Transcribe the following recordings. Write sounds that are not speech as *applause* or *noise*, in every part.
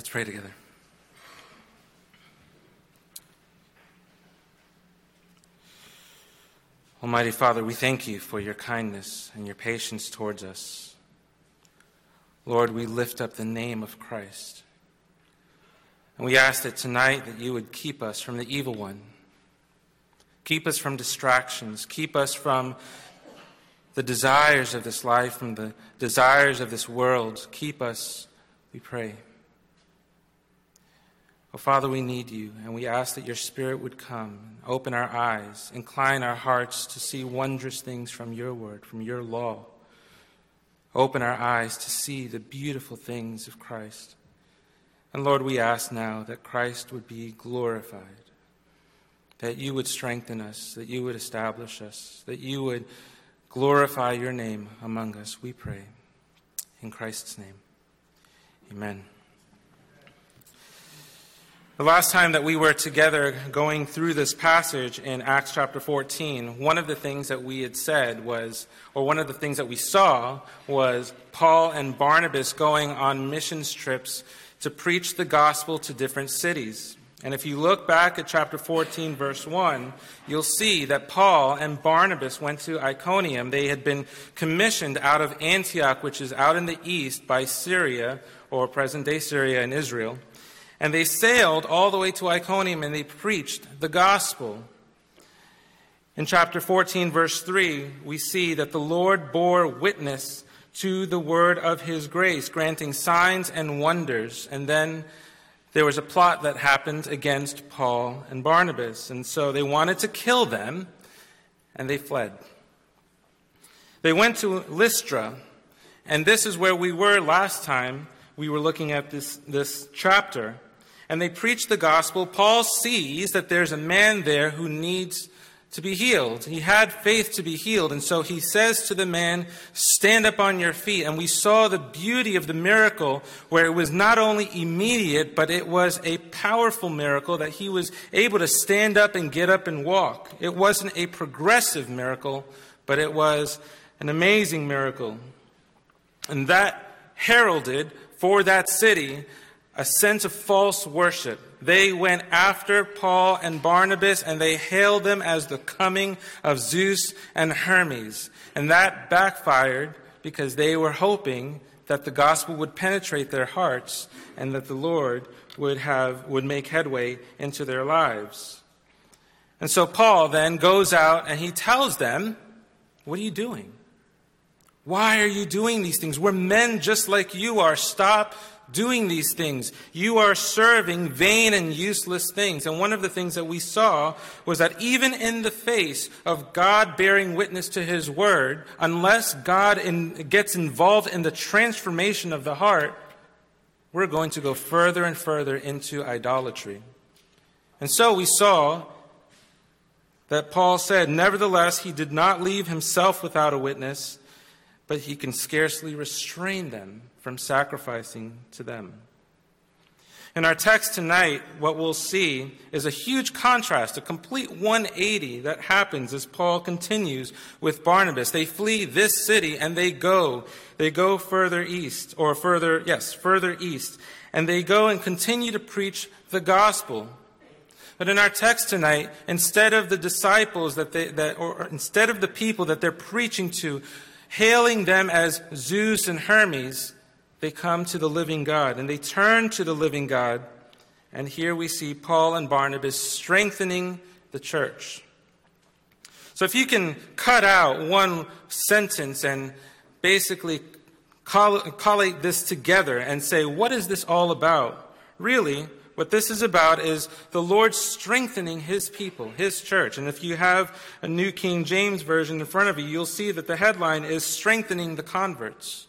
Let's pray together. Almighty Father, we thank you for your kindness and your patience towards us. Lord, we lift up the name of Christ. And we ask that tonight that you would keep us from the evil one. Keep us from distractions. Keep us from the desires of this life, from the desires of this world. Keep us, we pray. Oh, Father, we need you, and we ask that your Spirit would come, open our eyes, incline our hearts to see wondrous things from your word, from your law. Open our eyes to see the beautiful things of Christ. And Lord, we ask now that Christ would be glorified, that you would strengthen us, that you would establish us, that you would glorify your name among us, we pray. In Christ's name, amen. The last time that we were together going through this passage in Acts chapter 14, one of the things that we had said was, or one of the things that we saw was Paul and Barnabas going on missions trips to preach the gospel to different cities. And if you look back at chapter 14, verse 1, you'll see that Paul and Barnabas went to Iconium. They had been commissioned out of Antioch, which is out in the east by Syria, or present day Syria and Israel. And they sailed all the way to Iconium and they preached the gospel. In chapter 14, verse 3, we see that the Lord bore witness to the word of his grace, granting signs and wonders. And then there was a plot that happened against Paul and Barnabas. And so they wanted to kill them, and they fled. They went to Lystra, and this is where we were last time we were looking at this, this chapter and they preach the gospel, Paul sees that there's a man there who needs to be healed. He had faith to be healed. And so he says to the man, Stand up on your feet. And we saw the beauty of the miracle where it was not only immediate, but it was a powerful miracle that he was able to stand up and get up and walk. It wasn't a progressive miracle, but it was an amazing miracle. And that heralded for that city a sense of false worship. They went after Paul and Barnabas and they hailed them as the coming of Zeus and Hermes. And that backfired because they were hoping that the gospel would penetrate their hearts and that the Lord would have would make headway into their lives. And so Paul then goes out and he tells them, "What are you doing? Why are you doing these things? We're men just like you are. Stop doing these things. You are serving vain and useless things. And one of the things that we saw was that even in the face of God bearing witness to his word, unless God in, gets involved in the transformation of the heart, we're going to go further and further into idolatry. And so we saw that Paul said, Nevertheless, he did not leave himself without a witness, but he can scarcely restrain them from sacrificing to them. In our text tonight, what we'll see is a huge contrast, a complete 180 that happens as Paul continues with Barnabas. They flee this city and they go. They go further east, or further, yes, further east. And they go and continue to preach the gospel. But in our text tonight, instead of the disciples that they, that, or instead of the people that they're preaching to, hailing them as Zeus and Hermes, they come to the living God and they turn to the living God. And here we see Paul and Barnabas strengthening the church. So if you can cut out one sentence and basically collate this together and say, what is this all about? Really, what this is about is the Lord strengthening his people, his church. And if you have a New King James Version in front of you, you'll see that the headline is Strengthening the Converts.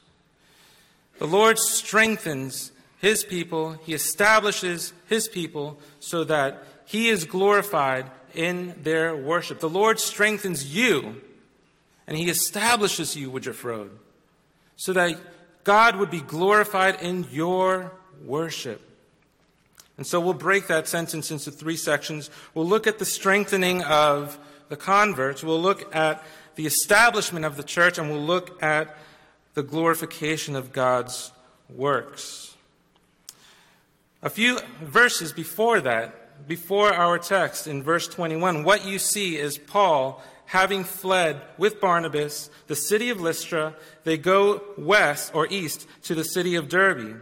The Lord strengthens his people, he establishes his people so that he is glorified in their worship. The Lord strengthens you and he establishes you, Woodruff Road, so that God would be glorified in your worship. And so we'll break that sentence into three sections. We'll look at the strengthening of the converts, we'll look at the establishment of the church, and we'll look at the glorification of God's works. A few verses before that, before our text in verse 21, what you see is Paul having fled with Barnabas the city of Lystra, they go west or east to the city of Derbe.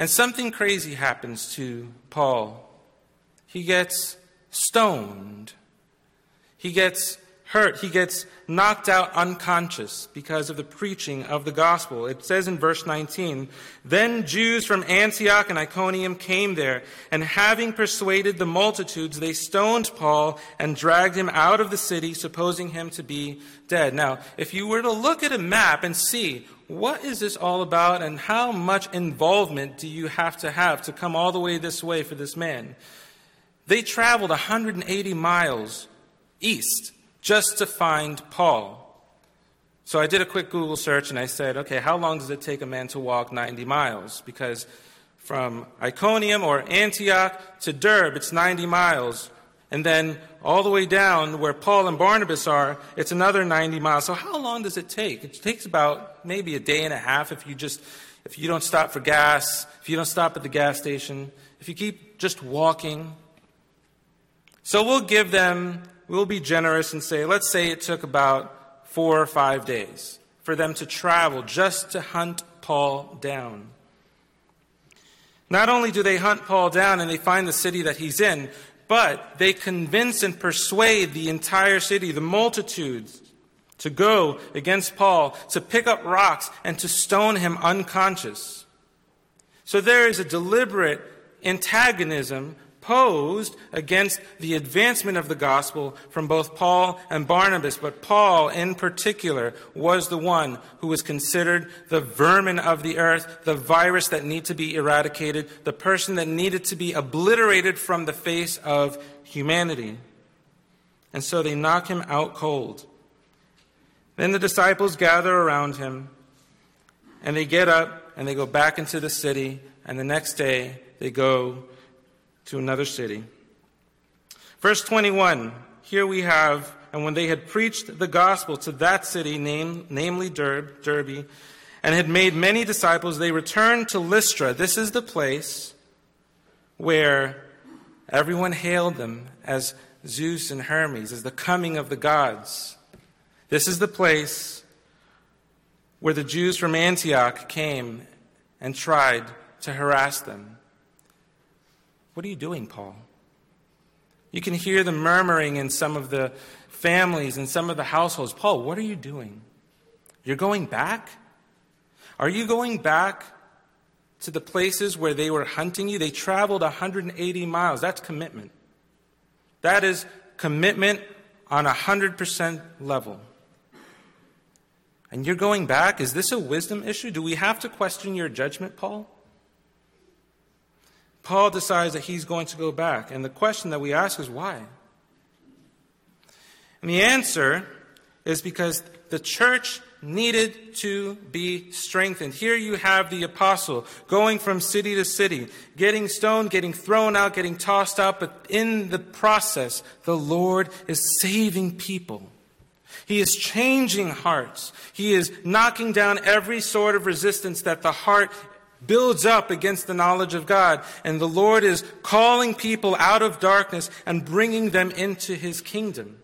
And something crazy happens to Paul. He gets stoned. He gets hurt. He gets knocked out unconscious because of the preaching of the gospel. It says in verse 19 Then Jews from Antioch and Iconium came there, and having persuaded the multitudes, they stoned Paul and dragged him out of the city, supposing him to be dead. Now, if you were to look at a map and see what is this all about and how much involvement do you have to have to come all the way this way for this man? They traveled 180 miles east just to find Paul. So I did a quick Google search and I said, okay, how long does it take a man to walk 90 miles? Because from Iconium or Antioch to Derbe, it's 90 miles. And then all the way down where Paul and Barnabas are, it's another 90 miles. So how long does it take? It takes about maybe a day and a half if you just if you don't stop for gas, if you don't stop at the gas station, if you keep just walking. So we'll give them we'll be generous and say, let's say it took about four or five days for them to travel just to hunt Paul down. Not only do they hunt Paul down and they find the city that he's in, but they convince and persuade the entire city, the multitudes, to go against Paul, to pick up rocks, and to stone him unconscious. So there is a deliberate antagonism posed against the advancement of the gospel from both Paul and Barnabas. But Paul, in particular, was the one who was considered the vermin of the earth, the virus that needed to be eradicated, the person that needed to be obliterated from the face of humanity. And so they knock him out cold. Then the disciples gather around him, and they get up and they go back into the city, and the next day they go to another city. Verse 21 here we have, and when they had preached the gospel to that city, name, namely Derb, Derbe, and had made many disciples, they returned to Lystra. This is the place where everyone hailed them as Zeus and Hermes, as the coming of the gods. This is the place where the Jews from Antioch came and tried to harass them. What are you doing, Paul? You can hear the murmuring in some of the families and some of the households. Paul, what are you doing? You're going back? Are you going back to the places where they were hunting you? They traveled 180 miles. That's commitment. That is commitment on a 100% level. And you're going back? Is this a wisdom issue? Do we have to question your judgment, Paul? Paul decides that he's going to go back. And the question that we ask is why? And the answer is because the church needed to be strengthened. Here you have the apostle going from city to city, getting stoned, getting thrown out, getting tossed out, but in the process, the Lord is saving people. He is changing hearts. He is knocking down every sort of resistance that the heart builds up against the knowledge of God. And the Lord is calling people out of darkness and bringing them into his kingdom.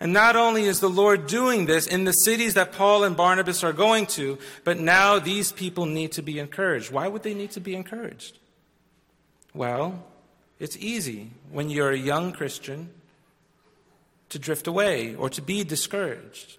And not only is the Lord doing this in the cities that Paul and Barnabas are going to, but now these people need to be encouraged. Why would they need to be encouraged? Well, it's easy when you're a young Christian to drift away or to be discouraged.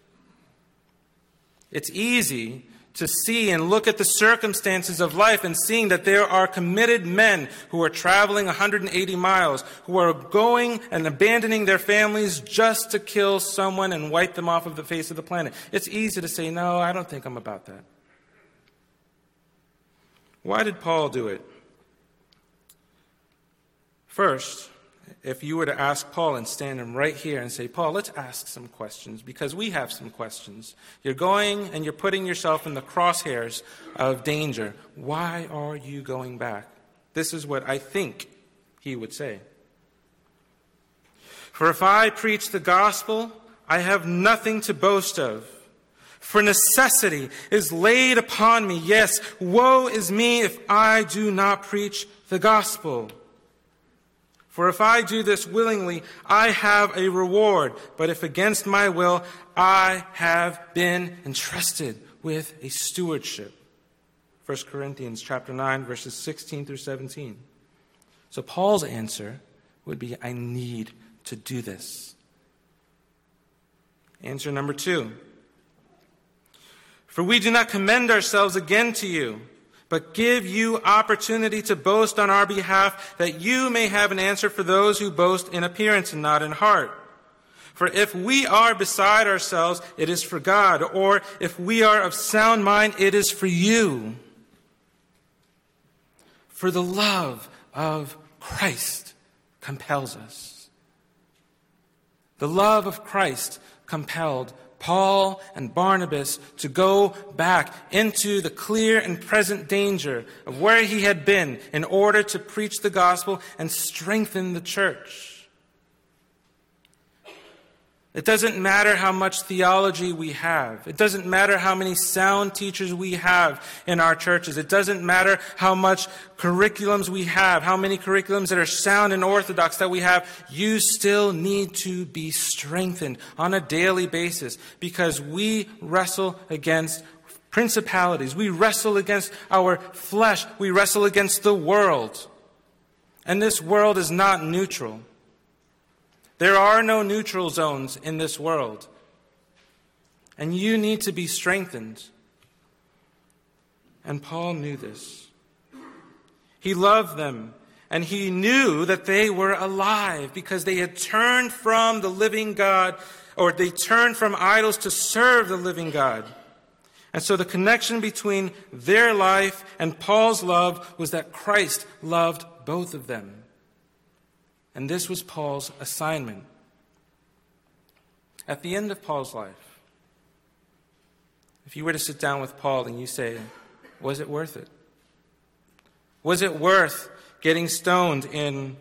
It's easy to see and look at the circumstances of life and seeing that there are committed men who are traveling 180 miles, who are going and abandoning their families just to kill someone and wipe them off of the face of the planet. It's easy to say, no, I don't think I'm about that. Why did Paul do it? First, if you were to ask Paul and stand him right here and say, Paul, let's ask some questions because we have some questions. You're going and you're putting yourself in the crosshairs of danger. Why are you going back? This is what I think he would say. For if I preach the gospel, I have nothing to boast of. For necessity is laid upon me. Yes, woe is me if I do not preach the gospel. For if I do this willingly, I have a reward. But if against my will, I have been entrusted with a stewardship. 1 Corinthians chapter 9 verses 16 through 17. So Paul's answer would be I need to do this. Answer number 2. For we do not commend ourselves again to you, but give you opportunity to boast on our behalf that you may have an answer for those who boast in appearance and not in heart. For if we are beside ourselves, it is for God, or if we are of sound mind, it is for you. For the love of Christ compels us. The love of Christ compelled Paul and Barnabas to go back into the clear and present danger of where he had been in order to preach the gospel and strengthen the church. It doesn't matter how much theology we have. It doesn't matter how many sound teachers we have in our churches. It doesn't matter how much curriculums we have, how many curriculums that are sound and orthodox that we have. You still need to be strengthened on a daily basis because we wrestle against principalities. We wrestle against our flesh. We wrestle against the world. And this world is not neutral. There are no neutral zones in this world. And you need to be strengthened. And Paul knew this. He loved them, and he knew that they were alive because they had turned from the living God, or they turned from idols to serve the living God. And so the connection between their life and Paul's love was that Christ loved both of them. And this was Paul's assignment. At the end of Paul's life, if you were to sit down with Paul and you say, Was it worth it? Was it worth getting stoned in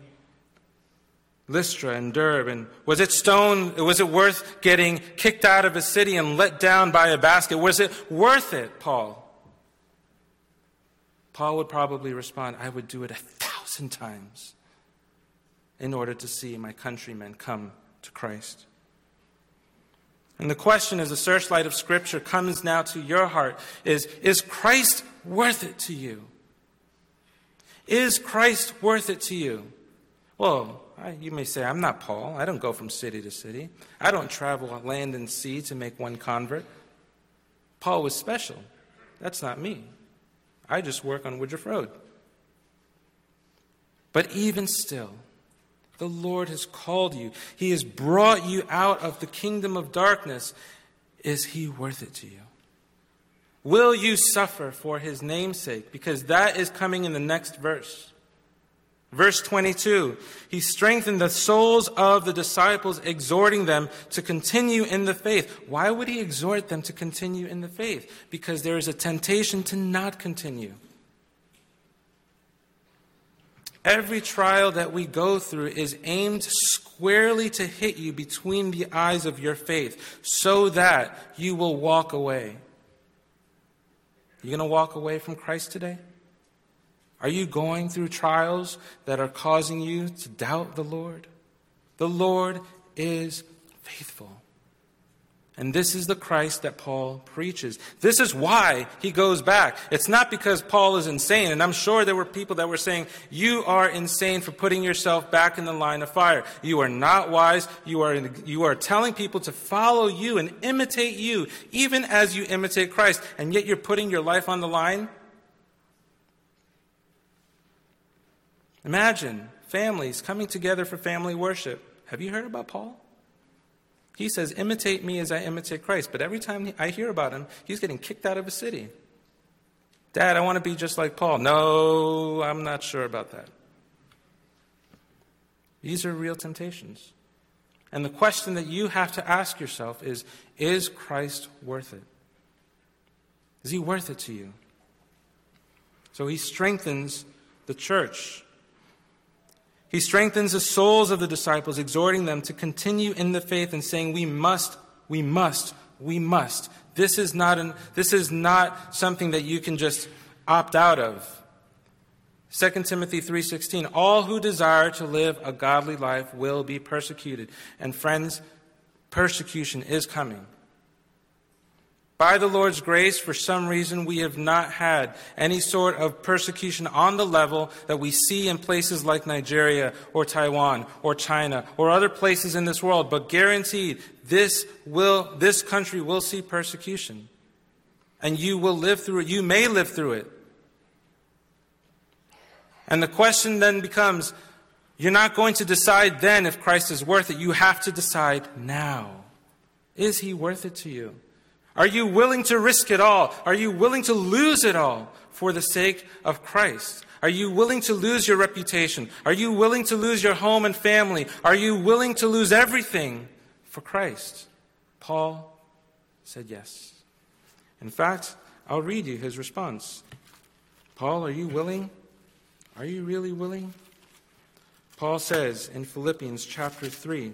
Lystra and Derbe? And was it stoned? Was it worth getting kicked out of a city and let down by a basket? Was it worth it, Paul? Paul would probably respond, I would do it a thousand times in order to see my countrymen come to Christ. And the question as the searchlight of Scripture comes now to your heart is Is Christ worth it to you? Is Christ worth it to you? Well, I, you may say, I'm not Paul. I don't go from city to city. I don't travel land and sea to make one convert. Paul was special. That's not me. I just work on Woodruff Road. But even still, the Lord has called you, He has brought you out of the kingdom of darkness. Is He worth it to you? Will you suffer for His namesake? Because that is coming in the next verse. Verse 22 He strengthened the souls of the disciples, exhorting them to continue in the faith. Why would He exhort them to continue in the faith? Because there is a temptation to not continue. Every trial that we go through is aimed squarely to hit you between the eyes of your faith so that you will walk away. You going to walk away from Christ today? Are you going through trials that are causing you to doubt the Lord? The Lord is faithful. And this is the Christ that Paul preaches. This is why he goes back. It's not because Paul is insane. And I'm sure there were people that were saying, You are insane for putting yourself back in the line of fire. You are not wise. You are, you are telling people to follow you and imitate you, even as you imitate Christ. And yet you're putting your life on the line. Imagine families coming together for family worship. Have you heard about Paul? He says, Imitate me as I imitate Christ. But every time I hear about him, he's getting kicked out of a city. Dad, I want to be just like Paul. No, I'm not sure about that. These are real temptations. And the question that you have to ask yourself is Is Christ worth it? Is he worth it to you? So he strengthens the church. He strengthens the souls of the disciples, exhorting them to continue in the faith and saying, We must, we must We must. This is not, an, this is not something that you can just opt out of. 2 Timothy 3:16 All who desire to live a godly life will be persecuted. And friends, persecution is coming. By the Lord's grace, for some reason, we have not had any sort of persecution on the level that we see in places like Nigeria or Taiwan or China or other places in this world. But guaranteed, this will, this country will see persecution. And you will live through it. You may live through it. And the question then becomes, you're not going to decide then if Christ is worth it. You have to decide now. Is he worth it to you? Are you willing to risk it all? Are you willing to lose it all for the sake of Christ? Are you willing to lose your reputation? Are you willing to lose your home and family? Are you willing to lose everything for Christ? Paul said yes. In fact, I'll read you his response. Paul, are you willing? Are you really willing? Paul says in Philippians chapter 3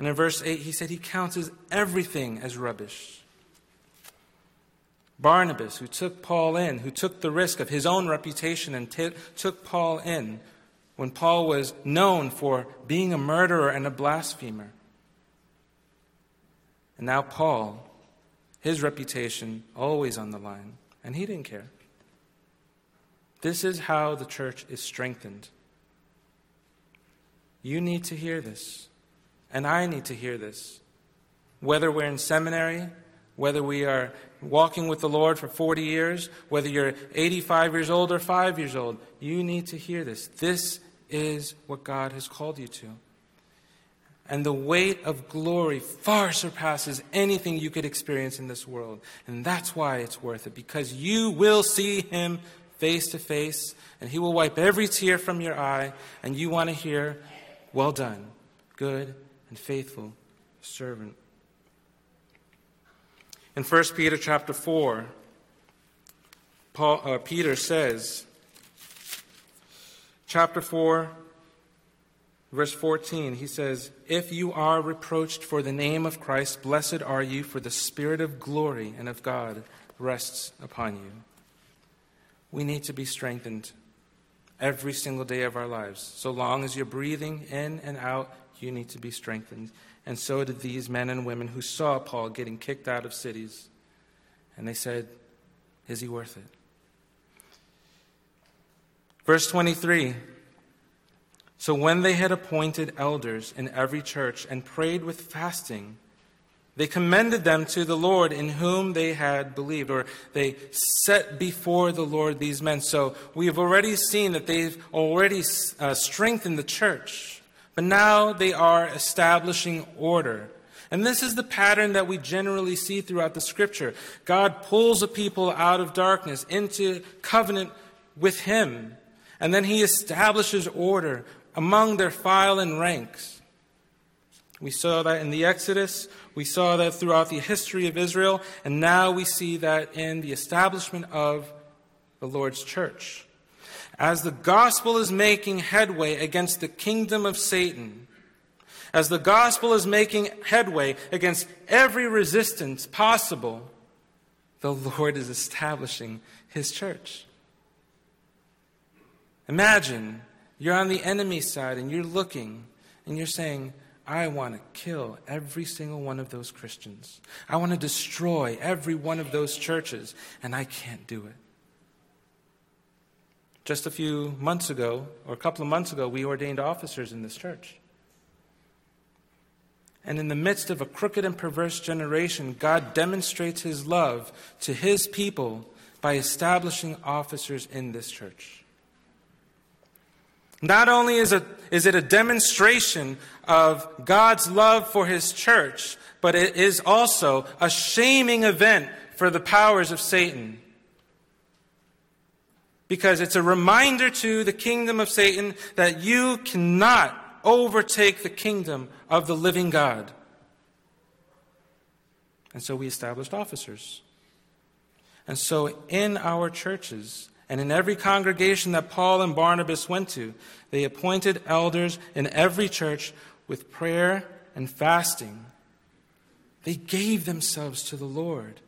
And in verse 8, he said he counts everything as rubbish. Barnabas, who took Paul in, who took the risk of his own reputation and t- took Paul in when Paul was known for being a murderer and a blasphemer. And now Paul, his reputation always on the line, and he didn't care. This is how the church is strengthened. You need to hear this. And I need to hear this. Whether we're in seminary, whether we are walking with the Lord for 40 years, whether you're 85 years old or 5 years old, you need to hear this. This is what God has called you to. And the weight of glory far surpasses anything you could experience in this world. And that's why it's worth it, because you will see Him face to face, and He will wipe every tear from your eye, and you want to hear, Well done, good and faithful servant. In 1 Peter chapter 4, Paul, uh, Peter says, chapter 4, verse 14, he says, If you are reproached for the name of Christ, blessed are you, for the Spirit of glory and of God rests upon you. We need to be strengthened every single day of our lives. So long as you're breathing in and out you need to be strengthened. And so did these men and women who saw Paul getting kicked out of cities. And they said, Is he worth it? Verse 23 So when they had appointed elders in every church and prayed with fasting, they commended them to the Lord in whom they had believed, or they set before the Lord these men. So we have already seen that they've already uh, strengthened the church. But now they are establishing order. And this is the pattern that we generally see throughout the scripture. God pulls a people out of darkness into covenant with Him. And then He establishes order among their file and ranks. We saw that in the Exodus. We saw that throughout the history of Israel. And now we see that in the establishment of the Lord's church as the gospel is making headway against the kingdom of Satan, as the gospel is making headway against every resistance possible, the Lord is establishing his church. Imagine you're on the enemy side and you're looking and you're saying, I want to kill every single one of those Christians. I want to destroy every one of those churches, and I can't do it. Just a few months ago, or a couple of months ago, we ordained officers in this church. And in the midst of a crooked and perverse generation, God demonstrates his love to his people by establishing officers in this church. Not only is it, is it a demonstration of God's love for his church, but it is also a shaming event for the powers of Satan. Because it's a reminder to the kingdom of Satan that you cannot overtake the kingdom of the living God. And so we established officers. And so in our churches, and in every congregation that Paul and Barnabas went to, they appointed elders in every church with prayer and fasting. They gave themselves to the Lord.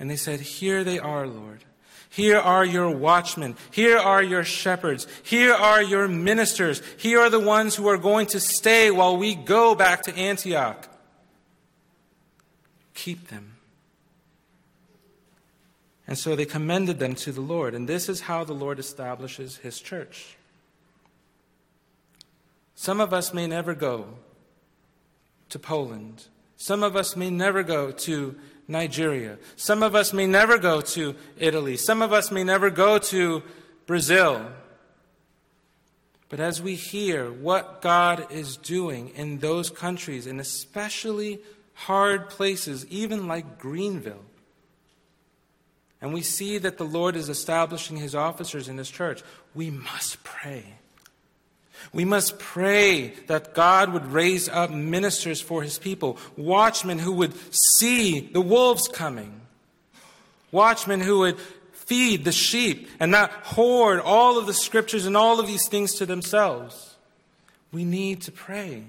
And they said, Here they are, Lord. Here are your watchmen. Here are your shepherds. Here are your ministers. Here are the ones who are going to stay while we go back to Antioch. Keep them. And so they commended them to the Lord. And this is how the Lord establishes his church. Some of us may never go to Poland. Some of us may never go to Nigeria. Some of us may never go to Italy. Some of us may never go to Brazil. But as we hear what God is doing in those countries, and especially hard places, even like Greenville, and we see that the Lord is establishing his officers in his church, we must pray. We must pray that God would raise up ministers for his people, watchmen who would see the wolves coming, watchmen who would feed the sheep and not hoard all of the scriptures and all of these things to themselves. We need to pray.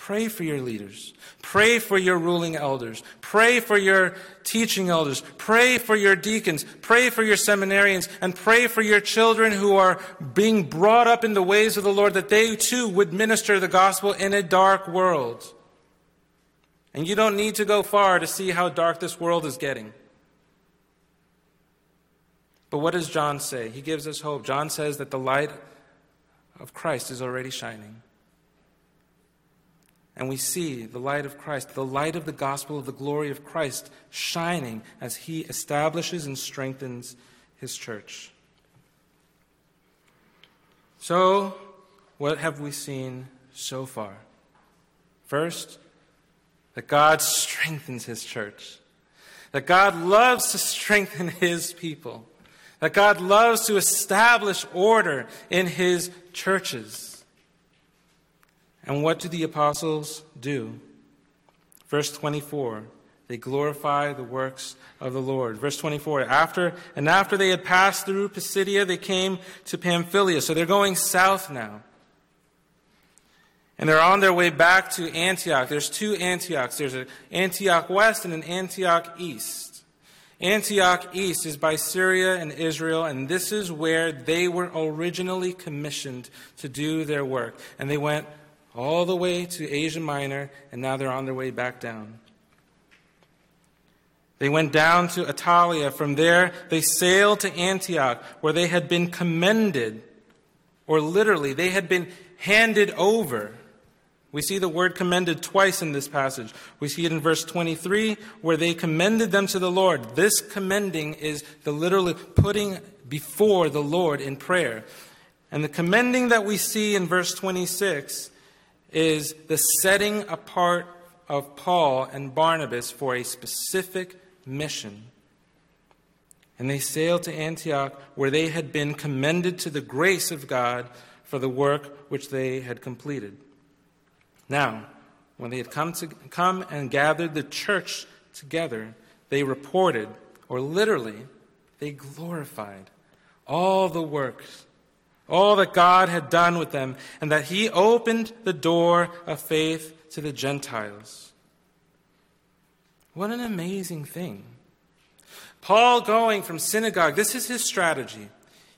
Pray for your leaders. Pray for your ruling elders. Pray for your teaching elders. Pray for your deacons. Pray for your seminarians. And pray for your children who are being brought up in the ways of the Lord that they too would minister the gospel in a dark world. And you don't need to go far to see how dark this world is getting. But what does John say? He gives us hope. John says that the light of Christ is already shining and we see the light of Christ, the light of the gospel of the glory of Christ shining as he establishes and strengthens his church. So, what have we seen so far? First, that God strengthens his church, that God loves to strengthen his people, that God loves to establish order in his churches. And what do the apostles do? Verse 24, they glorify the works of the Lord. Verse 24, after, and after they had passed through Pisidia, they came to Pamphylia. So they're going south now. And they're on their way back to Antioch. There's two Antiochs. There's an Antioch West and an Antioch East. Antioch East is by Syria and Israel, and this is where they were originally commissioned to do their work. And they went all the way to Asia Minor, and now they're on their way back down. They went down to Attalia. From there, they sailed to Antioch, where they had been commended, or literally, they had been handed over. We see the word commended twice in this passage. We see it in verse 23, where they commended them to the Lord. This commending is the literally putting before the Lord in prayer. And the commending that we see in verse 26 is the setting apart of Paul and Barnabas for a specific mission. And they sailed to Antioch, where they had been commended to the grace of God for the work which they had completed. Now, when they had come, to, come and gathered the church together, they reported, or literally, they glorified all the works all that God had done with them, and that He opened the door of faith to the Gentiles. What an amazing thing. Paul going from synagogue, this is his strategy.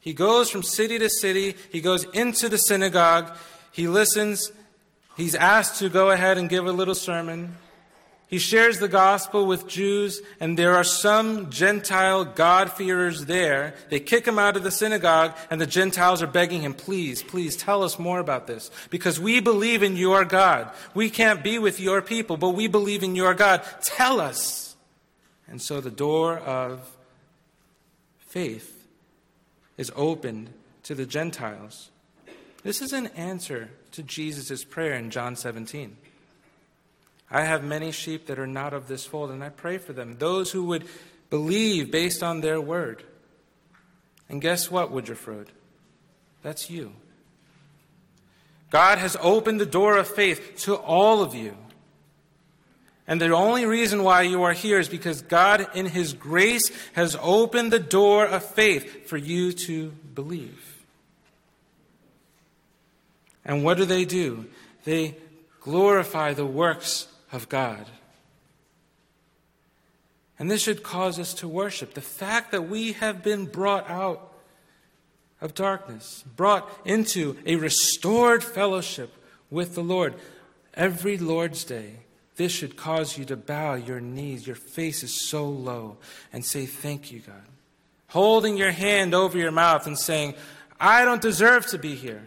He goes from city to city, he goes into the synagogue, he listens, he's asked to go ahead and give a little sermon. He shares the gospel with Jews, and there are some Gentile God-fearers there. They kick him out of the synagogue, and the Gentiles are begging him, please, please tell us more about this. Because we believe in your God. We can't be with your people, but we believe in your God. Tell us. And so the door of faith is opened to the Gentiles. This is an answer to Jesus' prayer in John 17. I have many sheep that are not of this fold, and I pray for them, those who would believe based on their word. And guess what, Woodruff Road? That's you. God has opened the door of faith to all of you. And the only reason why you are here is because God, in His grace, has opened the door of faith for you to believe. And what do they do? They glorify the works of God. And this should cause us to worship. The fact that we have been brought out of darkness, brought into a restored fellowship with the Lord every Lord's Day, this should cause you to bow your knees. Your face is so low and say, Thank you, God. Holding your hand over your mouth and saying, I don't deserve to be here.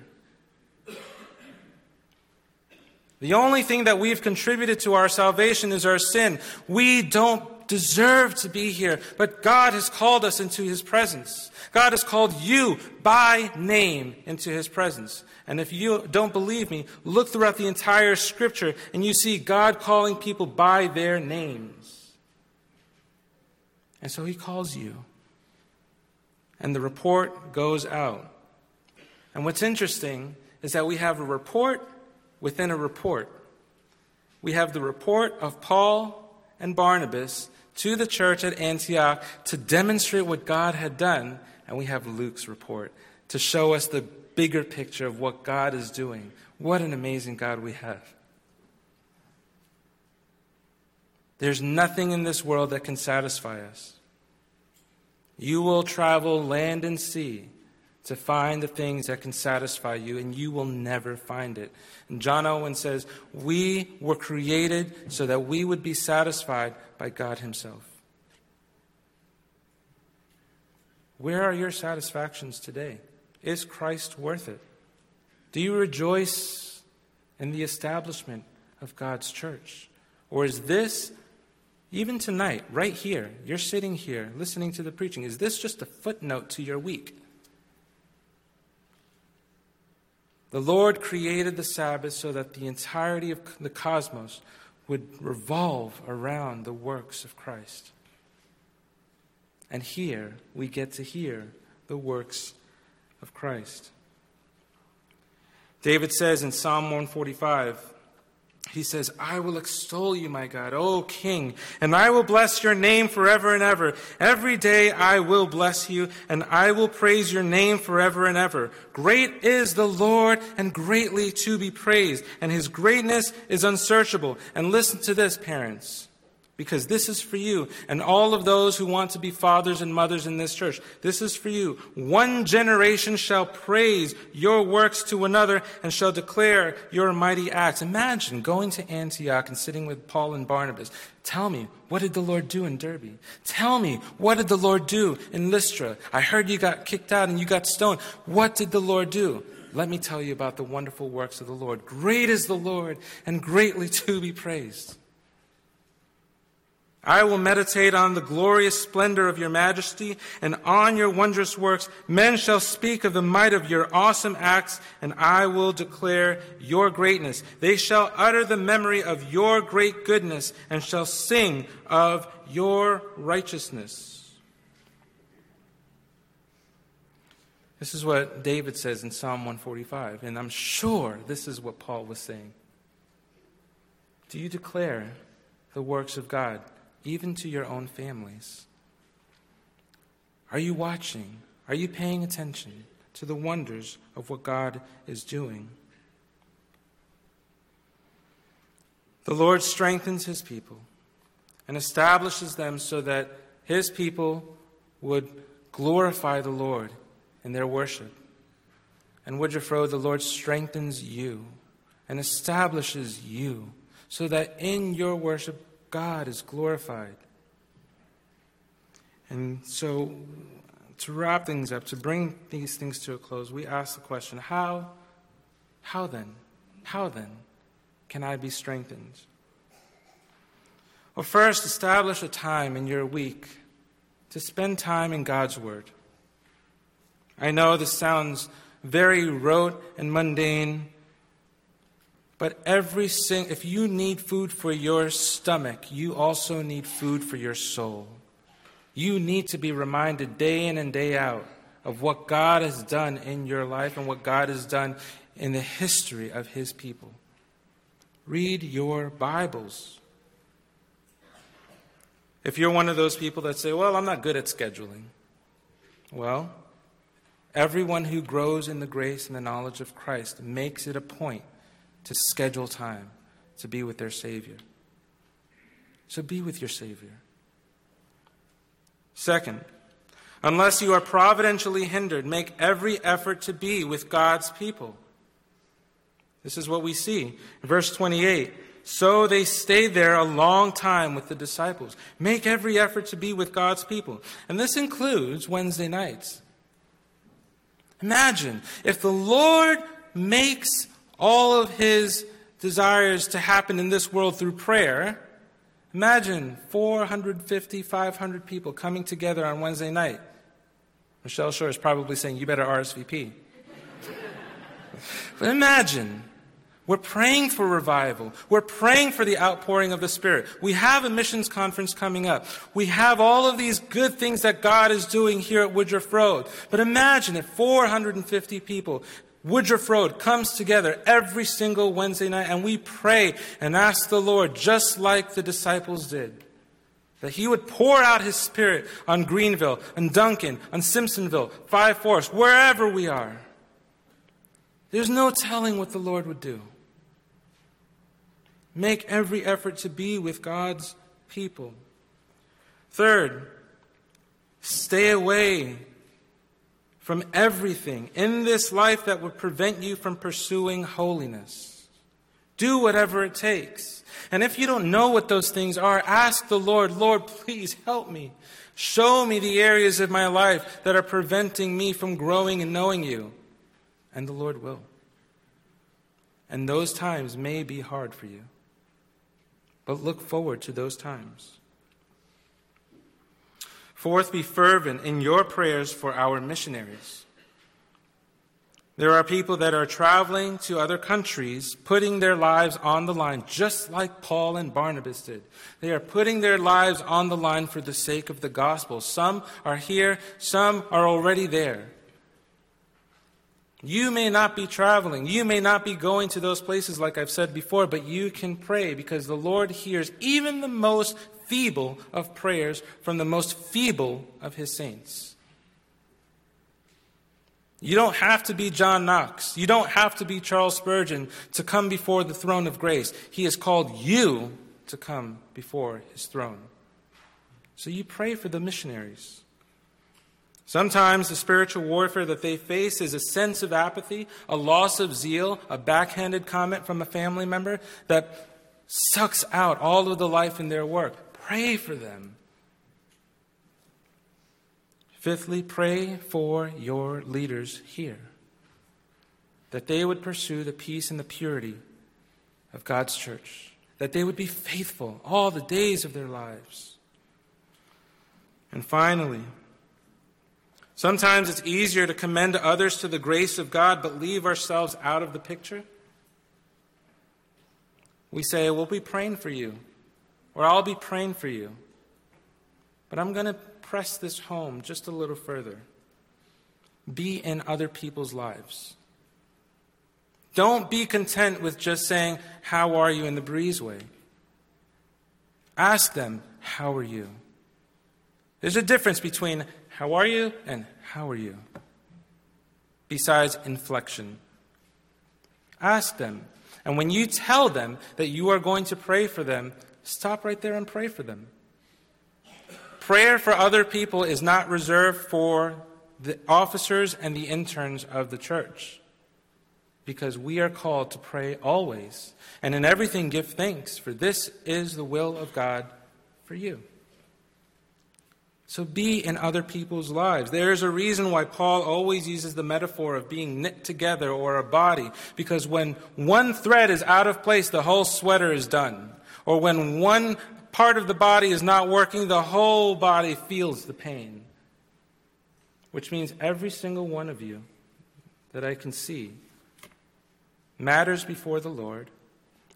The only thing that we've contributed to our salvation is our sin. We don't deserve to be here, but God has called us into His presence. God has called you by name into His presence. And if you don't believe me, look throughout the entire scripture and you see God calling people by their names. And so He calls you. And the report goes out. And what's interesting is that we have a report within a report. We have the report of Paul and Barnabas to the church at Antioch to demonstrate what God had done, and we have Luke's report to show us the bigger picture of what God is doing. What an amazing God we have. There's nothing in this world that can satisfy us. You will travel land and sea to find the things that can satisfy you, and you will never find it. And John Owen says, We were created so that we would be satisfied by God Himself. Where are your satisfactions today? Is Christ worth it? Do you rejoice in the establishment of God's church? Or is this, even tonight, right here, you're sitting here listening to the preaching, is this just a footnote to your week? The Lord created the Sabbath so that the entirety of the cosmos would revolve around the works of Christ. And here we get to hear the works of Christ. David says in Psalm 145, he says, I will extol you, my God, O King, and I will bless your name forever and ever. Every day I will bless you, and I will praise your name forever and ever. Great is the Lord, and greatly to be praised, and his greatness is unsearchable. And listen to this, parents because this is for you and all of those who want to be fathers and mothers in this church. This is for you. One generation shall praise your works to another and shall declare your mighty acts. Imagine going to Antioch and sitting with Paul and Barnabas. Tell me, what did the Lord do in Derbe? Tell me, what did the Lord do in Lystra? I heard you got kicked out and you got stoned. What did the Lord do? Let me tell you about the wonderful works of the Lord. Great is the Lord and greatly to be praised. I will meditate on the glorious splendor of your majesty and on your wondrous works. Men shall speak of the might of your awesome acts, and I will declare your greatness. They shall utter the memory of your great goodness and shall sing of your righteousness. This is what David says in Psalm 145, and I'm sure this is what Paul was saying. Do you declare the works of God? Even to your own families? Are you watching? Are you paying attention to the wonders of what God is doing? The Lord strengthens his people and establishes them so that his people would glorify the Lord in their worship. And Woodruff the Lord strengthens you and establishes you so that in your worship God is glorified. And so, to wrap things up, to bring these things to a close, we ask the question how, how then, how then can I be strengthened? Well, first, establish a time in your week to spend time in God's Word. I know this sounds very rote and mundane, but every sing- if you need food for your stomach, you also need food for your soul. You need to be reminded day in and day out of what God has done in your life and what God has done in the history of his people. Read your Bibles. If you're one of those people that say, Well, I'm not good at scheduling, well, everyone who grows in the grace and the knowledge of Christ makes it a point to schedule time to be with their Savior. So be with your Savior. Second, unless you are providentially hindered, make every effort to be with God's people. This is what we see. In verse 28, so they stayed there a long time with the disciples. Make every effort to be with God's people. And this includes Wednesday nights. Imagine if the Lord makes all of his desires to happen in this world through prayer. Imagine 450, 500 people coming together on Wednesday night. Michelle Shore is probably saying, You better RSVP. *laughs* but imagine we're praying for revival. We're praying for the outpouring of the Spirit. We have a missions conference coming up. We have all of these good things that God is doing here at Woodruff Road. But imagine if 450 people, Woodruff Road comes together every single Wednesday night and we pray and ask the Lord, just like the disciples did, that He would pour out His Spirit on Greenville, on Duncan, on Simpsonville, Five Forks, wherever we are. There's no telling what the Lord would do. Make every effort to be with God's people. Third, stay away from everything in this life that would prevent you from pursuing holiness. Do whatever it takes. And if you don't know what those things are, ask the Lord, Lord, please help me. Show me the areas of my life that are preventing me from growing and knowing you. And the Lord will. And those times may be hard for you but look forward to those times. Fourth, be fervent in your prayers for our missionaries. There are people that are traveling to other countries, putting their lives on the line, just like Paul and Barnabas did. They are putting their lives on the line for the sake of the gospel. Some are here, some are already there. You may not be traveling. You may not be going to those places, like I've said before, but you can pray because the Lord hears even the most feeble of prayers from the most feeble of his saints. You don't have to be John Knox. You don't have to be Charles Spurgeon to come before the throne of grace. He has called you to come before his throne. So you pray for the missionaries. Sometimes the spiritual warfare that they face is a sense of apathy, a loss of zeal, a backhanded comment from a family member that sucks out all of the life in their work. Pray for them. Fifthly, pray for your leaders here, that they would pursue the peace and the purity of God's church, that they would be faithful all the days of their lives. And finally, Sometimes it's easier to commend others to the grace of God, but leave ourselves out of the picture. We say, We'll be praying for you, or I'll be praying for you. But I'm going to press this home just a little further. Be in other people's lives. Don't be content with just saying, How are you in the breezeway? Ask them, How are you? There's a difference between how are you? And how are you? Besides inflection. Ask them. And when you tell them that you are going to pray for them, stop right there and pray for them. Prayer for other people is not reserved for the officers and the interns of the church. Because we are called to pray always. And in everything, give thanks, for this is the will of God for you. So be in other people's lives. There is a reason why Paul always uses the metaphor of being knit together or a body, because when one thread is out of place, the whole sweater is done. Or when one part of the body is not working, the whole body feels the pain. which means every single one of you that I can see matters before the Lord,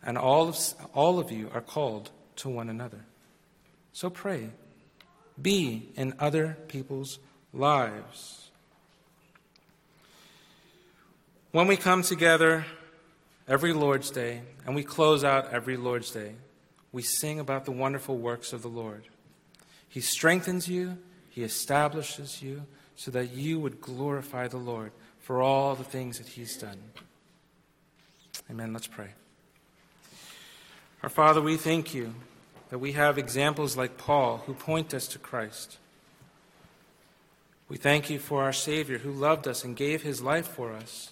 and all of, all of you are called to one another. So pray. Be in other people's lives. When we come together every Lord's Day and we close out every Lord's Day, we sing about the wonderful works of the Lord. He strengthens you, He establishes you so that you would glorify the Lord for all the things that He's done. Amen. Let's pray. Our Father, we thank you that we have examples like Paul who point us to Christ. We thank you for our Savior who loved us and gave his life for us,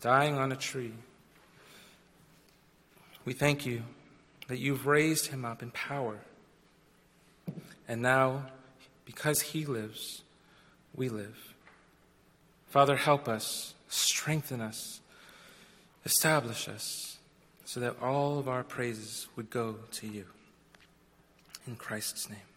dying on a tree. We thank you that you've raised him up in power. And now, because he lives, we live. Father, help us, strengthen us, establish us, so that all of our praises would go to you. In Christ's name.